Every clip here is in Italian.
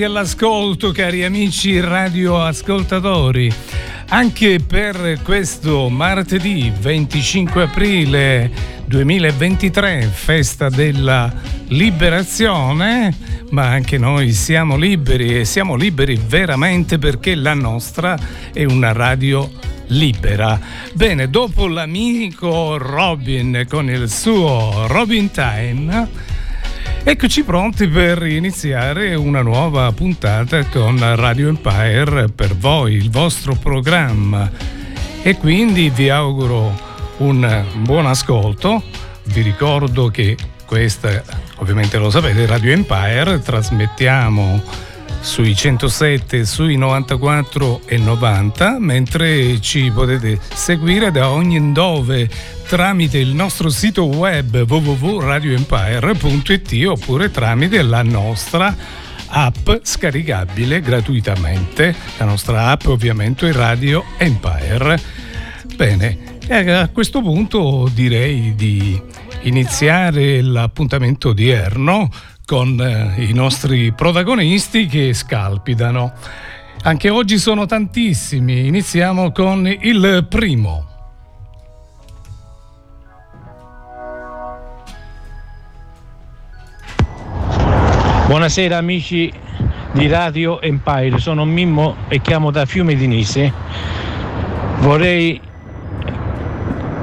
Ritrovati all'ascolto, cari amici radioascoltatori. Anche per questo martedì 25 aprile 2023, festa della liberazione, ma anche noi siamo liberi e siamo liberi veramente perché la nostra è una radio libera. Bene, dopo l'amico Robin con il suo Robin Time, Eccoci pronti per iniziare una nuova puntata con Radio Empire per voi, il vostro programma. E quindi vi auguro un buon ascolto. Vi ricordo che questa, ovviamente lo sapete, Radio Empire, trasmettiamo sui 107, sui 94 e 90, mentre ci potete seguire da ogni dove tramite il nostro sito web www.radioempire.it oppure tramite la nostra app scaricabile gratuitamente, la nostra app ovviamente è Radio Empire. Bene, a questo punto direi di iniziare l'appuntamento odierno con eh, i nostri protagonisti che scalpidano. Anche oggi sono tantissimi, iniziamo con il primo. Buonasera amici di Radio Empire, sono Mimmo e chiamo da Fiume di Nise. Vorrei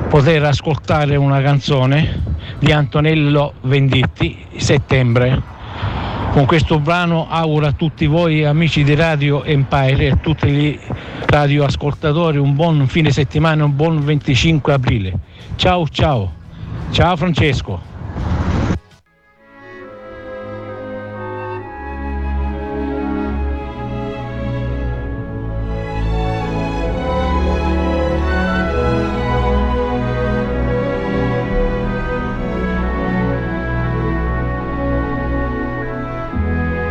poter ascoltare una canzone di Antonello Venditti, Settembre. Con questo brano auguro a tutti voi amici di Radio Empire e a tutti gli radioascoltatori un buon fine settimana, un buon 25 aprile. Ciao ciao, ciao Francesco.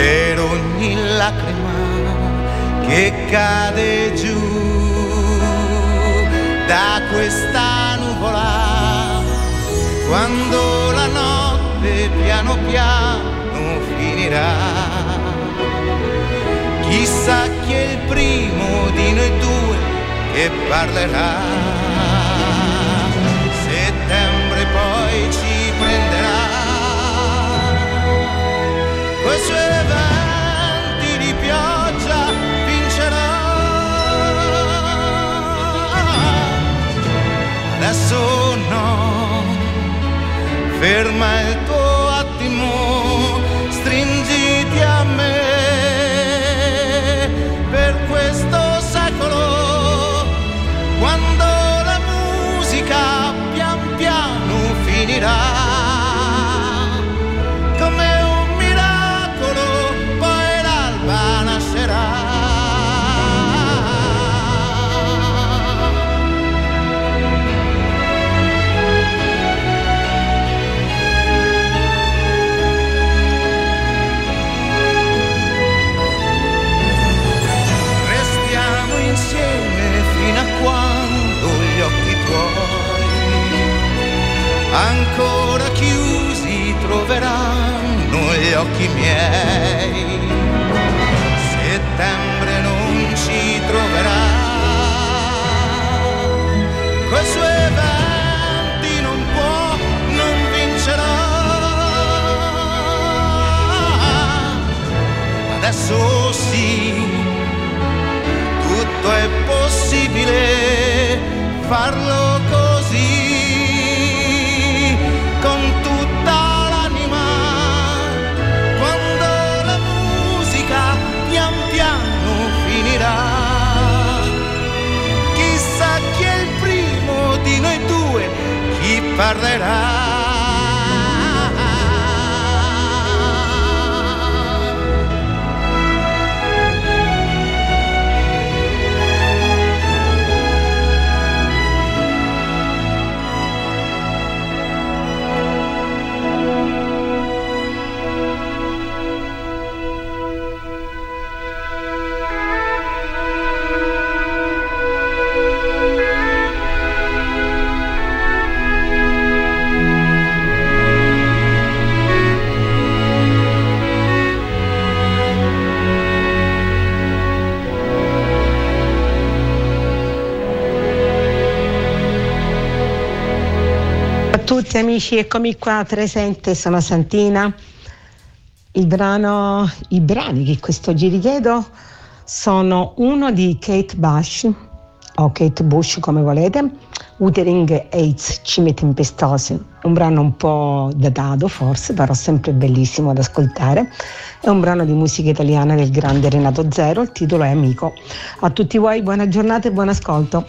per ogni lacrima che cade giù da questa nuvola quando la notte piano piano finirà. Chissà chi è il primo di noi due che parlerà. sono ferma il tuo. Tutti amici, eccomi qua presente, sono Santina. Il brano, I brani che quest'oggi richiedo sono uno di Kate Bush, o Kate Bush come volete, Wuthering Heights, Cime Tempestosi, un brano un po' datato forse, però sempre bellissimo da ascoltare. È un brano di musica italiana del grande Renato Zero, il titolo è Amico. A tutti voi buona giornata e buon ascolto.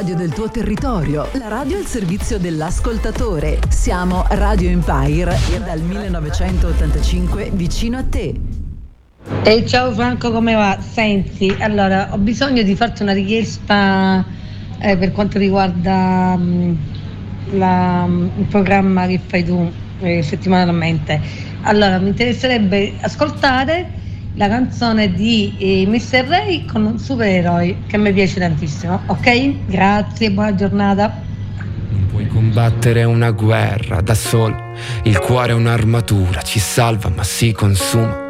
Radio del tuo territorio, la radio al servizio dell'ascoltatore. Siamo Radio Empire e dal 1985 vicino a te. Ehi, ciao Franco, come va? Senti, allora ho bisogno di farti una richiesta eh, per quanto riguarda mh, mm, la, mm, il programma che fai tu eh, settimanalmente. Allora, mi interesserebbe ascoltare la canzone di eh, Mr. Ray con un supereroi che mi piace tantissimo. Ok? Grazie, buona giornata. Non puoi combattere una guerra da solo, il cuore è un'armatura, ci salva ma si consuma.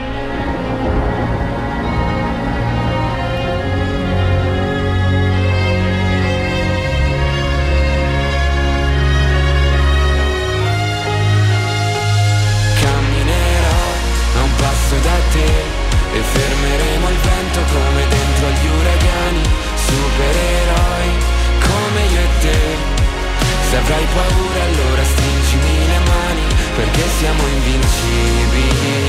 avrai paura allora stringimi le mani, perché siamo invincibili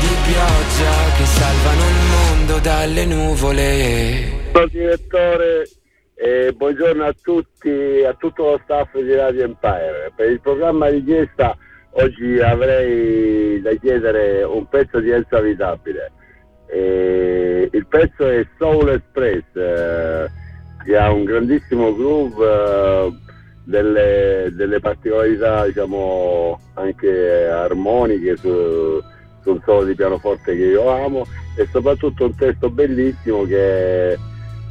Di pioggia che salvano il mondo dalle nuvole. Direttore e buongiorno a tutti, a tutto lo staff di Radio Empire. Per il programma richiesta oggi avrei da chiedere un pezzo di Elsa Vitabile. E il pezzo è Soul Express, eh, che ha un grandissimo groove, eh, delle, delle, particolarità diciamo anche armoniche su un solo di pianoforte che io amo e soprattutto un testo bellissimo che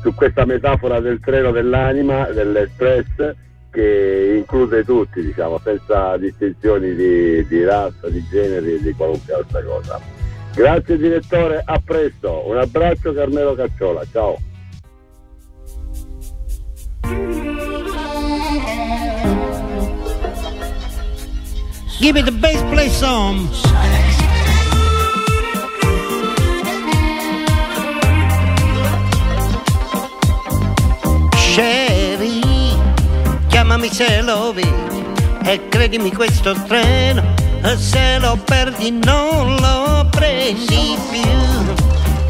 su questa metafora del treno dell'anima, dell'express, che include tutti, diciamo, senza distinzioni di, di razza, di genere e di qualunque altra cosa. Grazie direttore, a presto, un abbraccio Carmelo Cacciola, ciao. Give me the bass play song. Se lo vedi e credimi questo treno, se lo perdi non lo prendi più.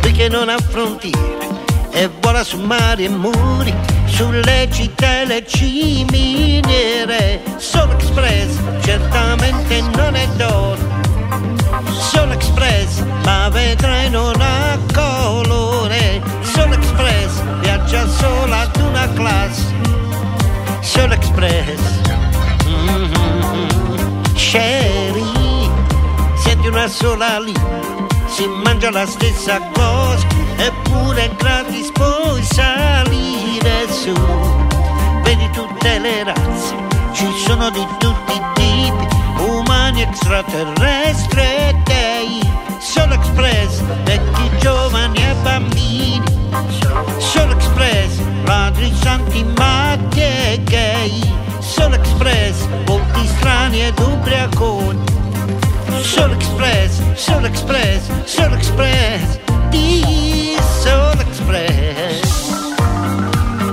Lui non ha frontiere e vola su mari e muri sulle città e le ciminiere. Solo Express certamente non è d'oro. Solo Express ma vedrai non ha colore. Solo Express viaggia solo ad una classe. Solo Express. Mm-hmm. Sherry, senti una sola lì, si mangia la stessa cosa, eppure è gratis puoi salire su. Vedi tutte le razze, ci sono di tutti i tipi, umani, extraterrestri e dei. Solo Express, vecchi, giovani e bambini. Solo Express, ladri, santi, matti e gay. Solo Express, volti strani ed ubriaconi. Solo Express, Solo Express, Solo Express, di Solo Express.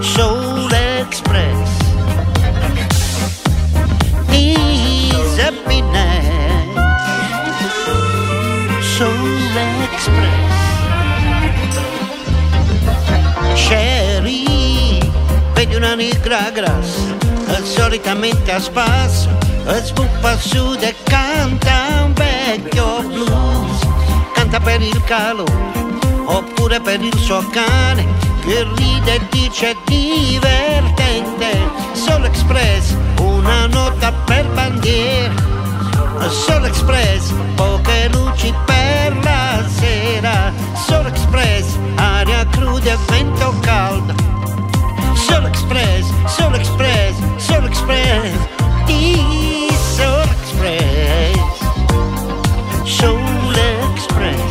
Solo Express. Is happiness. Una negra grassa, solitamente a spasso, sbuffa su e canta un vecchio blues, canta per il calore, oppure per il suo cane, che ride e dice divertente, solo express, una nota per bandiera, solo express, poche luci per la sera, solo express, aria cruda e vento caldo. Solo Express, Solo Express, Solo Express, di Solo Express, Solo Express,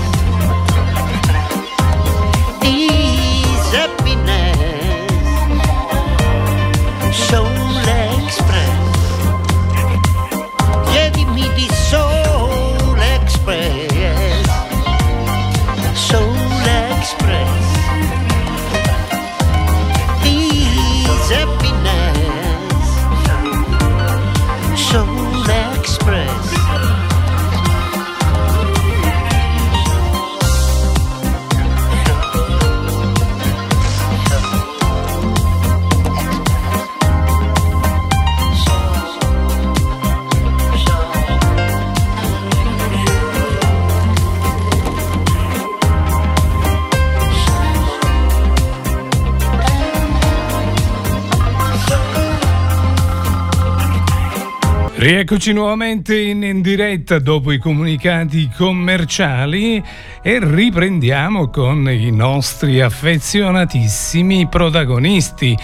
Rieccoci nuovamente in, in diretta dopo i comunicati commerciali e riprendiamo con i nostri affezionatissimi protagonisti.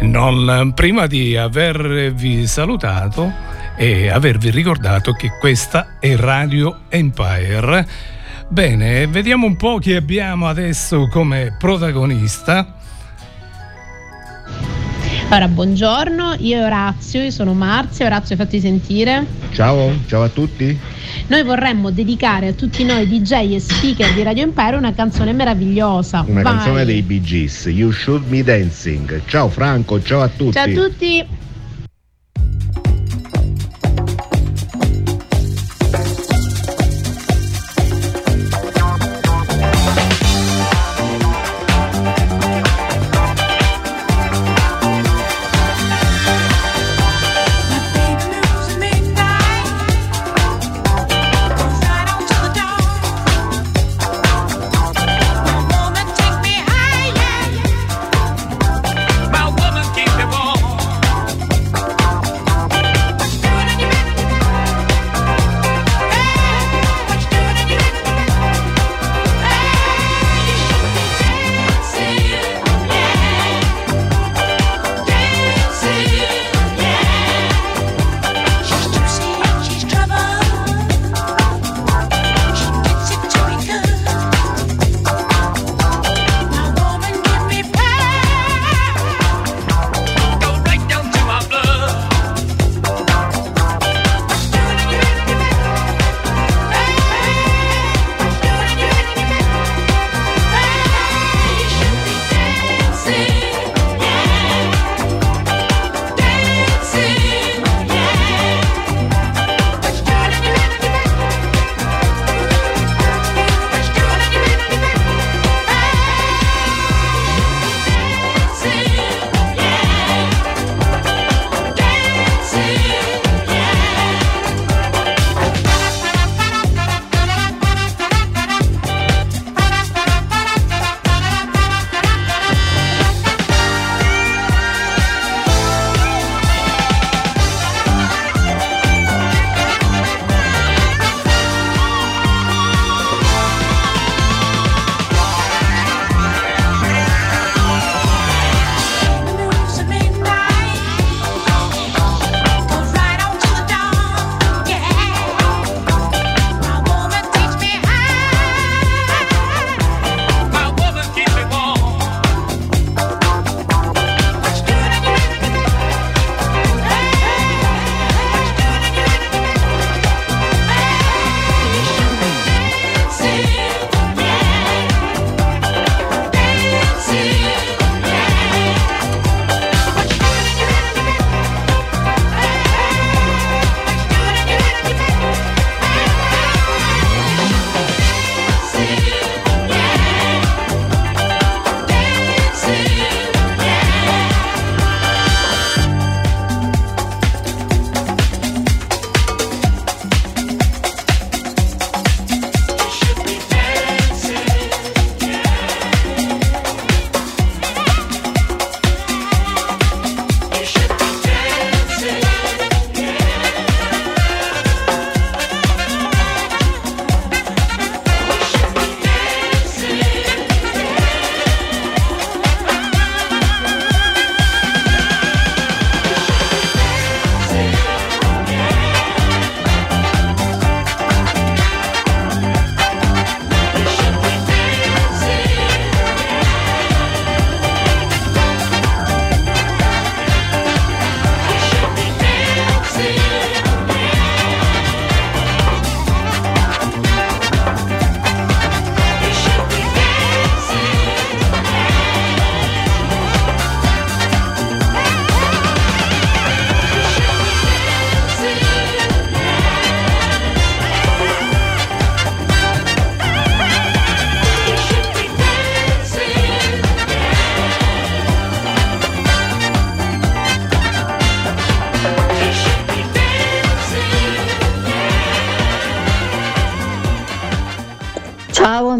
Non prima di avervi salutato e avervi ricordato che questa è Radio Empire. Bene, vediamo un po' chi abbiamo adesso come protagonista. Allora, buongiorno, io e Orazio, io sono Marzia, Orazio fatti sentire. Ciao, ciao a tutti. Noi vorremmo dedicare a tutti noi DJ e speaker di Radio Empire una canzone meravigliosa. Una Vai. canzone dei Bee Gees, You Should Me Dancing. Ciao Franco, ciao a tutti. Ciao a tutti.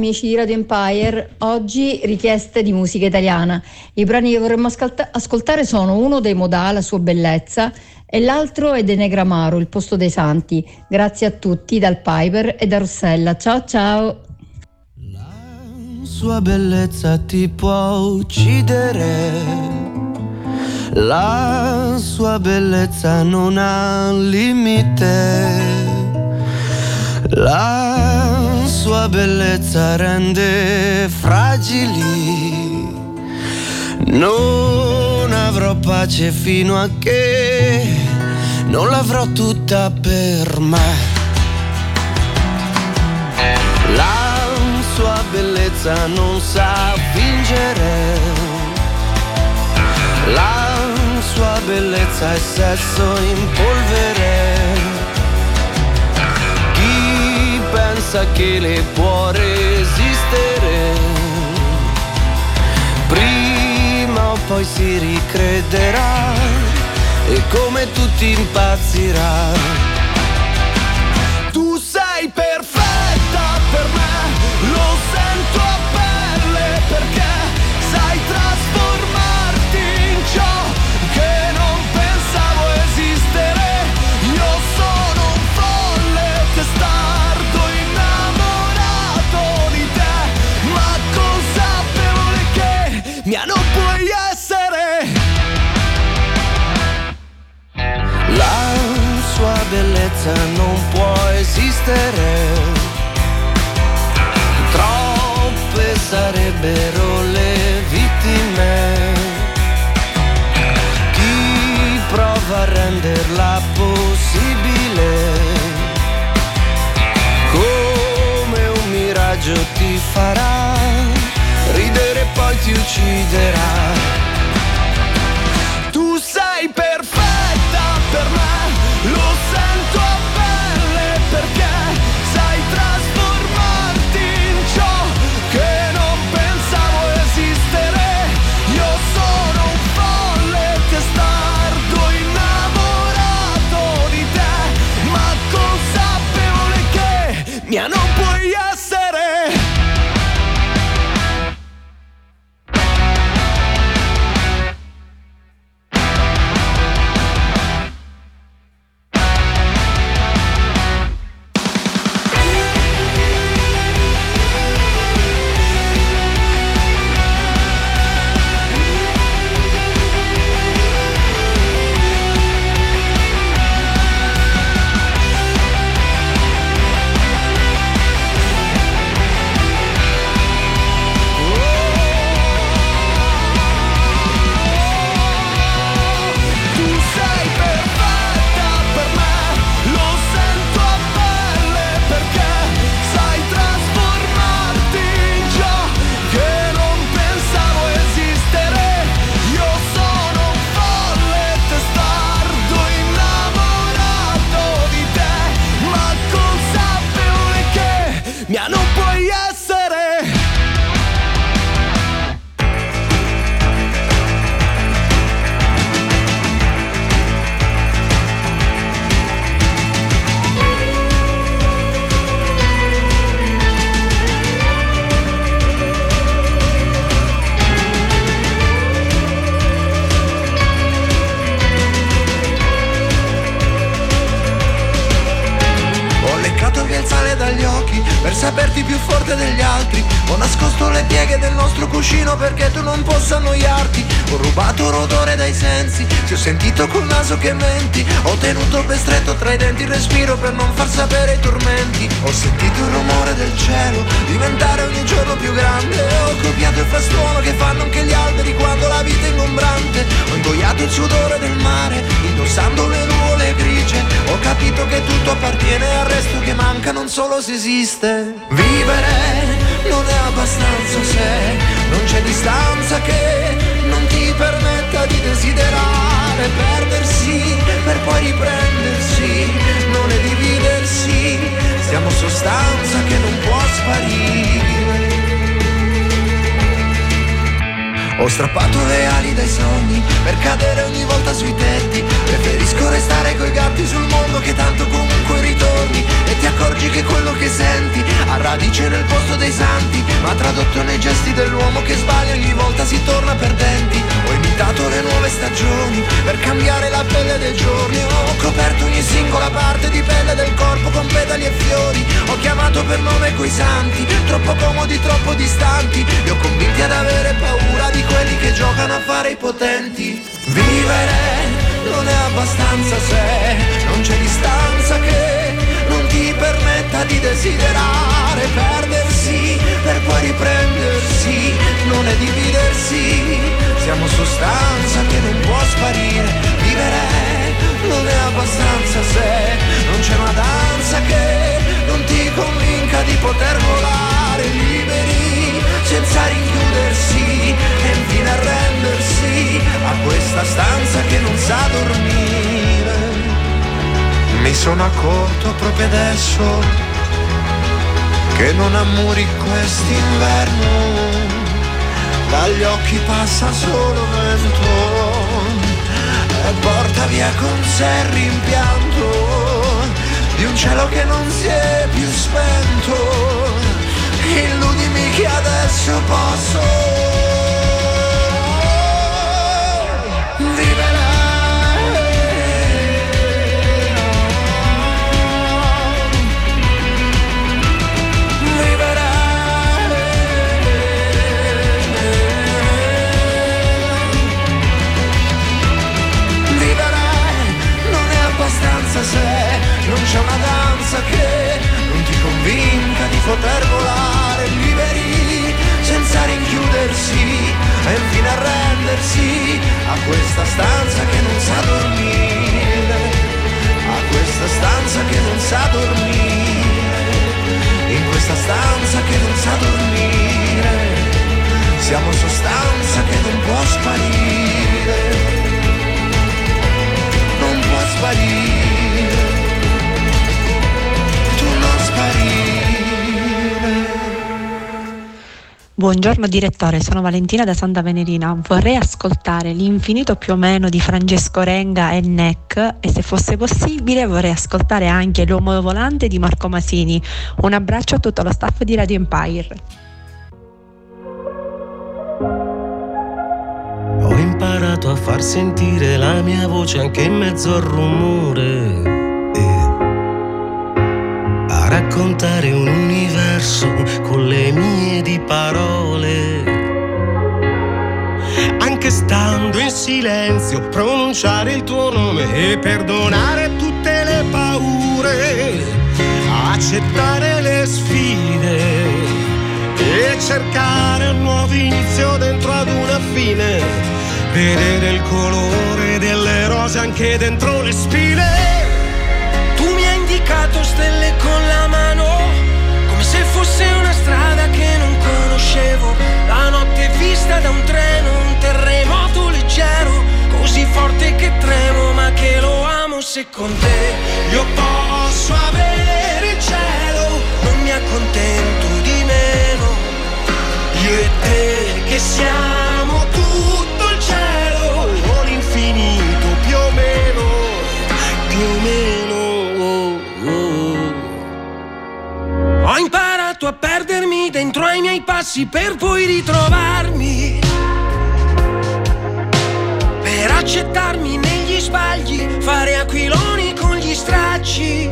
amici di Radio Empire, oggi richieste di musica italiana. I brani che vorremmo ascoltare sono uno dei Modà, La sua bellezza, e l'altro è De Negramaro, Il posto dei santi. Grazie a tutti dal Piper e da Rossella. Ciao ciao! La sua bellezza ti può uccidere. La sua bellezza non ha limite. La con sua bellezza rende fragili. Non avrò pace fino a che non l'avrò tutta per me. La sua bellezza non sa fingere. La sua bellezza è sesso in polvere pensa che le può resistere. Prima o poi si ricrederà e come tutti impazzirà desiderare perdersi per poi riprendersi, non è dividersi, siamo sostanza che non può sparire. Ho strappato le ali dai sogni per cadere ogni volta sui tetti. Preferisco restare coi gatti sul mondo che tanto comunque ritorni. E ti accorgi che quello che senti ha radice nel posto dei santi, ma tradotto nei gesti dell'uomo che sbaglia ogni volta si torna perdenti. Ho imitato le nuove stagioni per cambiare la pelle dei giorni. Ho coperto ogni singola parte di pelle del corpo con pedali e fiori. Ho chiamato per nome quei santi, troppo comodi, troppo distanti. Li ho convinti ad avere paura di quelli che giocano a fare i potenti. Vivere non è abbastanza se non c'è distanza che non ti permetta di desiderare perdersi per poi riprendersi, non è dividersi, siamo sostanza che non può sparire, vivere non è abbastanza se non c'è una danza che non ti convinca di poter volare liberi senza rinchiudersi e infine arrendersi a questa stanza che non sa dormire. Mi sono accorto proprio adesso che non ammuri quest'inverno, dagli occhi passa solo vento porta via con sé il rimpianto di un cielo che non si è più spento. Illudimi che adesso posso danza che non ti convinca di poter volare liberi senza rinchiudersi e infine arrendersi a questa stanza che non sa dormire, a questa stanza che non sa dormire, in questa stanza che non sa dormire, siamo sostanza che non può sparire, non può sparire. Buongiorno direttore, sono Valentina da Santa Venerina. Vorrei ascoltare l'infinito più o meno di Francesco Renga e Neck e se fosse possibile vorrei ascoltare anche L'uomo volante di Marco Masini. Un abbraccio a tutto lo staff di Radio Empire. Ho imparato a far sentire la mia voce anche in mezzo al rumore raccontare un universo con le mie di parole. Anche stando in silenzio, pronunciare il tuo nome e perdonare tutte le paure, accettare le sfide e cercare un nuovo inizio dentro ad una fine, vedere il colore delle rose anche dentro le spine indicato stelle con la mano, come se fosse una strada che non conoscevo. La notte vista da un treno, un terremoto leggero, così forte che tremo, ma che lo amo se con te io posso avere il cielo, non mi accontento di meno. Io e te che siamo tutto il cielo, o l'infinito più o meno, più o meno. Imparato a perdermi dentro ai miei passi per poi ritrovarmi. Per accettarmi negli sbagli, fare aquiloni con gli stracci.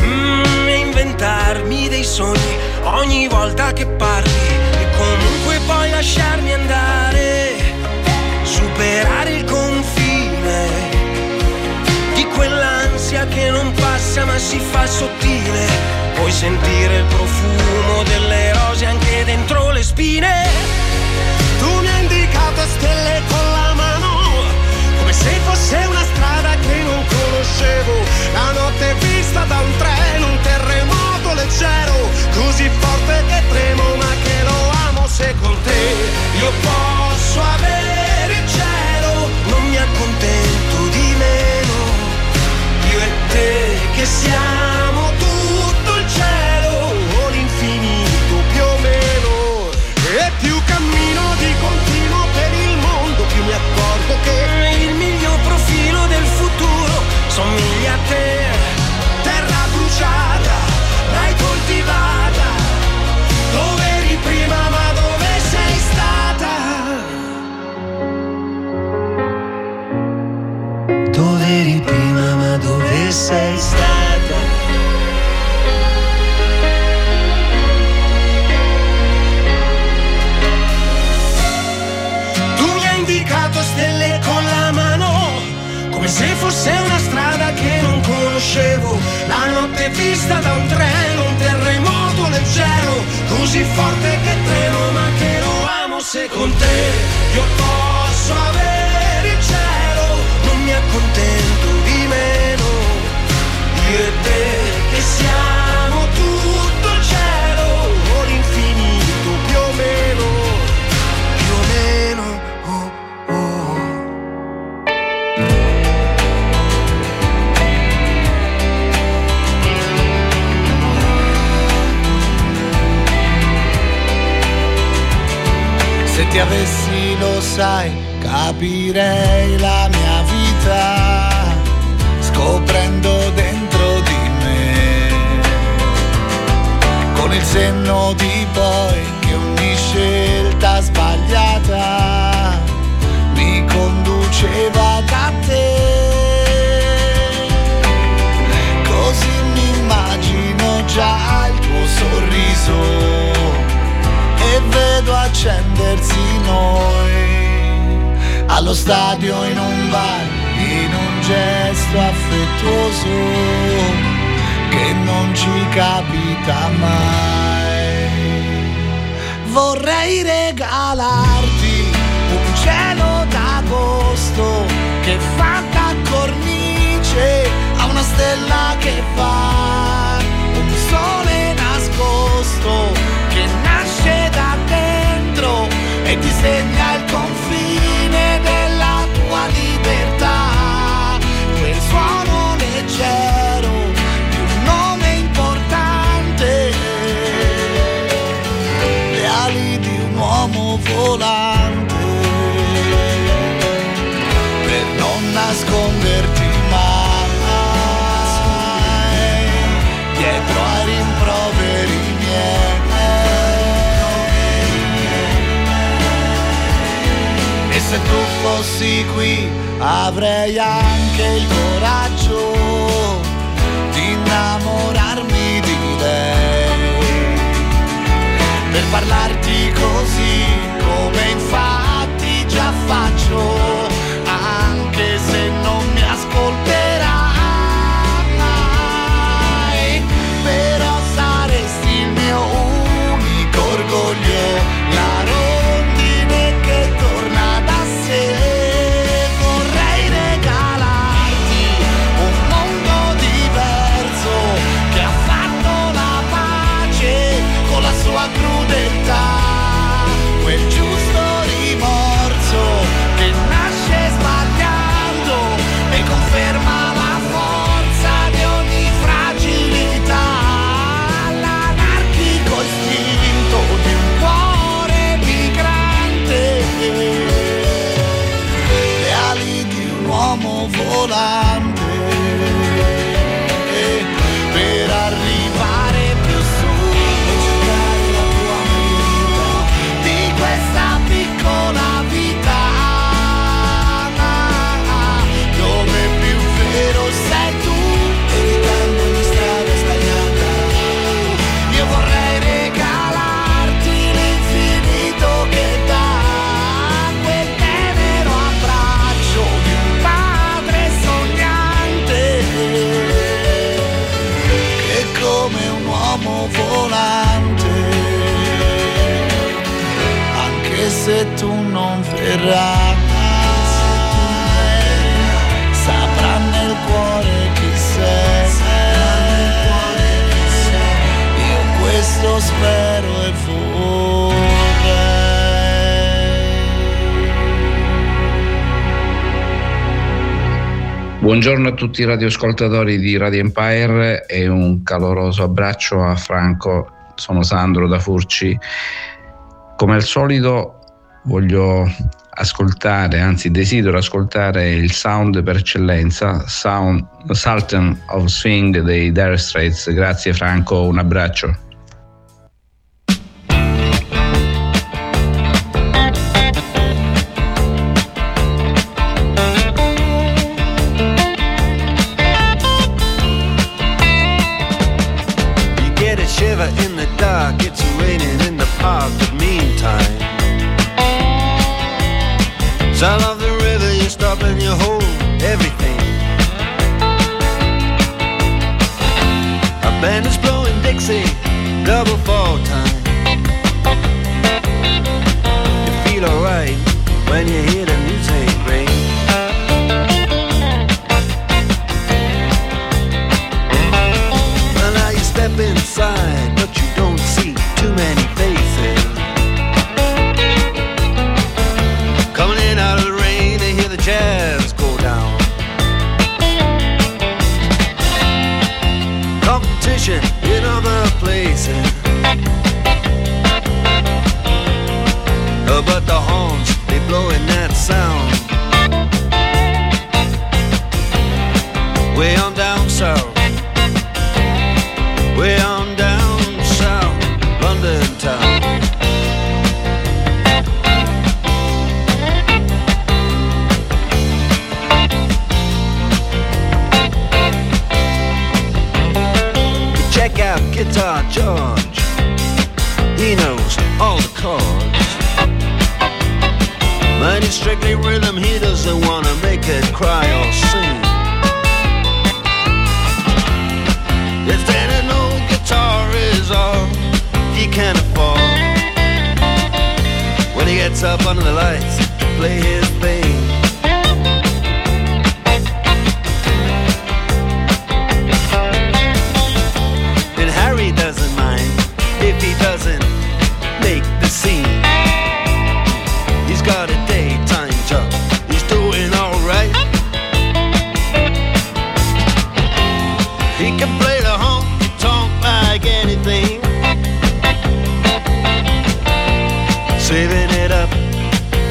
Mm, e inventarmi dei sogni ogni volta che parli. E comunque poi lasciarmi andare. Superare il confine di quell'ansia che non passa ma si fa sottile sentire il profumo delle rose anche dentro le spine. Tu mi hai indicato stelle con la mano, come se fosse una strada che non conoscevo. La notte vista da un treno, un terremoto leggero, così forte che tremo, ma che lo amo se con te io posso avere così forte che tremo ma che lo amo se con te. Io ti avessi lo sai, capirei la mia vita, scoprendo dentro di me, con il senno di poi che ogni scelta sbagliata mi conduceva da te. Così mi immagino già il tuo sorriso vedo accendersi noi allo stadio in un bar in un gesto affettuoso che non ci capita mai. Vorrei regalarti un cielo d'agosto che fa da cornice a una stella che fa un sole nascosto che nasce dentro e disegna il fossi qui avrei anche il coraggio di innamorarmi di lei. Per parlarti così come infatti già faccio, Buongiorno a tutti i radioascoltatori di Radio Empire e un caloroso abbraccio a Franco. Sono Sandro da Furci. Come al solito voglio ascoltare, anzi desidero ascoltare il sound per eccellenza, sound, Sultan of Swing dei Dire Straits. Grazie Franco, un abbraccio.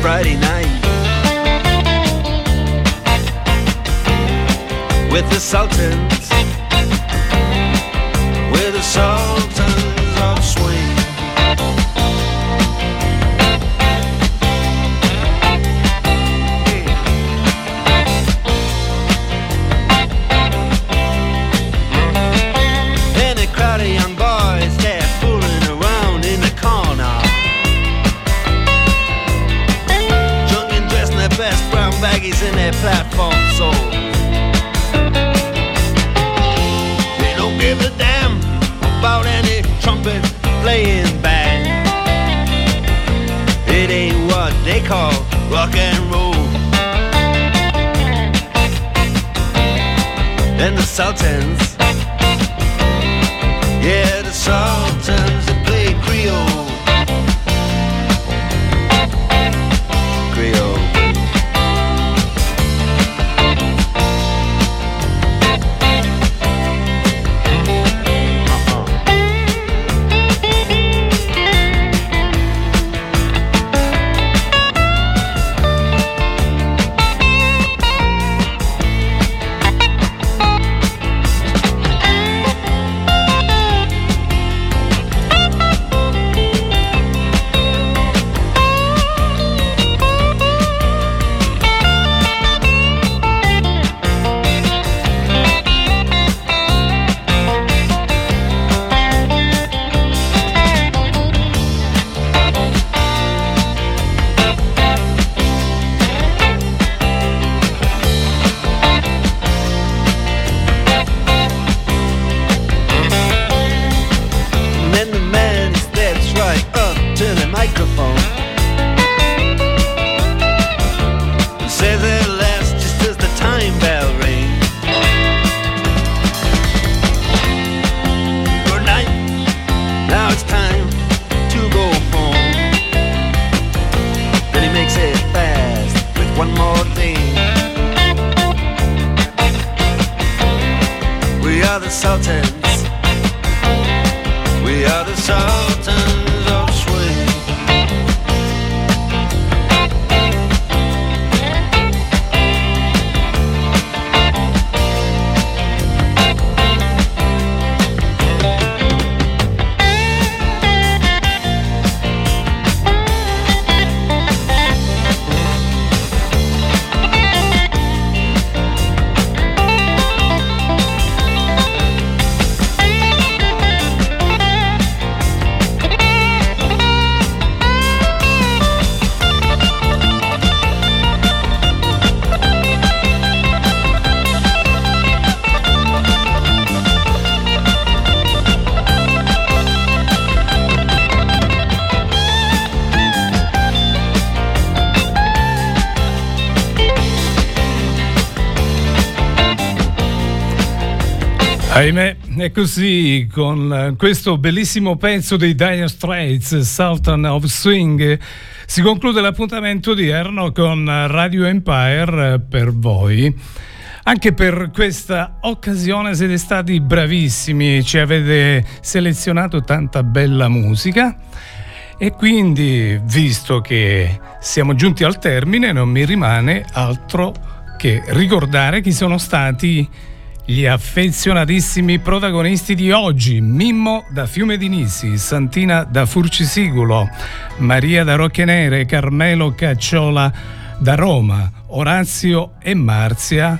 Friday night with the Sultans, with the Soul. call rock and roll. And the Sultans, yeah, the Sultans. Ahimè, è così con questo bellissimo pezzo dei Dire Straits, Sultan of Swing. Si conclude l'appuntamento odierno con Radio Empire per voi. Anche per questa occasione siete stati bravissimi, ci avete selezionato tanta bella musica e quindi, visto che siamo giunti al termine, non mi rimane altro che ricordare chi sono stati gli affezionatissimi protagonisti di oggi, Mimmo da Fiume di Nisi, Santina da Furcisigulo, Maria da Rocche Nere, Carmelo Cacciola da Roma, Orazio e Marzia,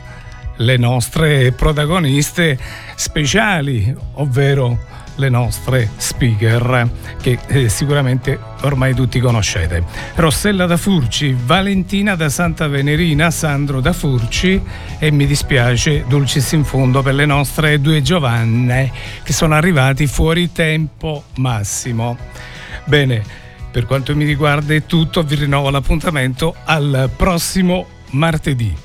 le nostre protagoniste speciali, ovvero le nostre speaker che eh, sicuramente ormai tutti conoscete. Rossella da Furci, Valentina da Santa Venerina, Sandro da Furci e mi dispiace Dulcis in fondo per le nostre due Giovanne che sono arrivati fuori tempo massimo. Bene, per quanto mi riguarda è tutto, vi rinnovo l'appuntamento al prossimo martedì.